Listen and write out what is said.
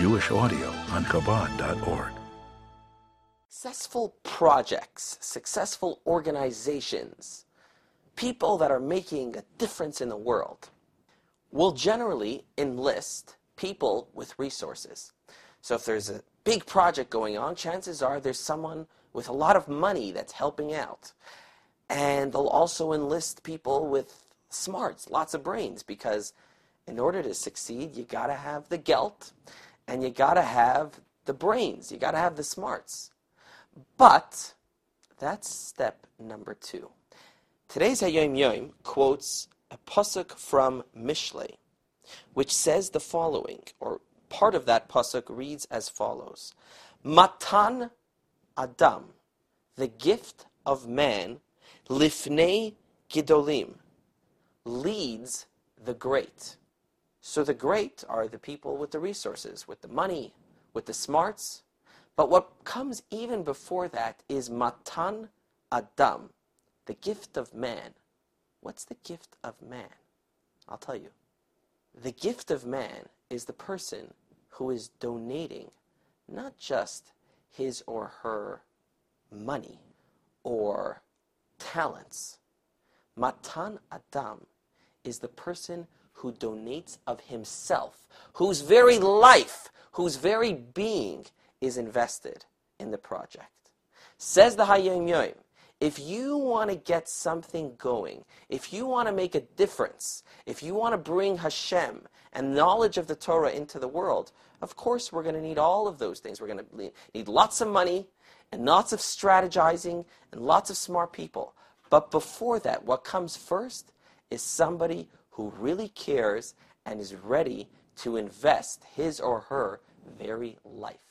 Jewish audio on Chabad.org. Successful projects, successful organizations, people that are making a difference in the world will generally enlist people with resources. So if there's a big project going on, chances are there's someone with a lot of money that's helping out. And they'll also enlist people with smarts, lots of brains, because in order to succeed, you got to have the gelt and you got to have the brains, you got to have the smarts. But that's step number two. Today's Hayom Yom quotes a pasuk from Mishlei, which says the following, or part of that pasuk reads as follows: Matan Adam, the gift of man, lifnei gidolim, leads the great. So the great are the people with the resources, with the money, with the smarts. But what comes even before that is matan adam, the gift of man. What's the gift of man? I'll tell you. The gift of man is the person who is donating not just his or her money or talents. Matan Adam is the person who donates of himself, whose very life, whose very being is invested in the project. Says the Hayom Yom, if you want to get something going, if you want to make a difference, if you want to bring Hashem and knowledge of the Torah into the world, of course we're going to need all of those things. We're going to need lots of money and lots of strategizing and lots of smart people. But before that, what comes first is somebody who really cares and is ready to invest his or her very life.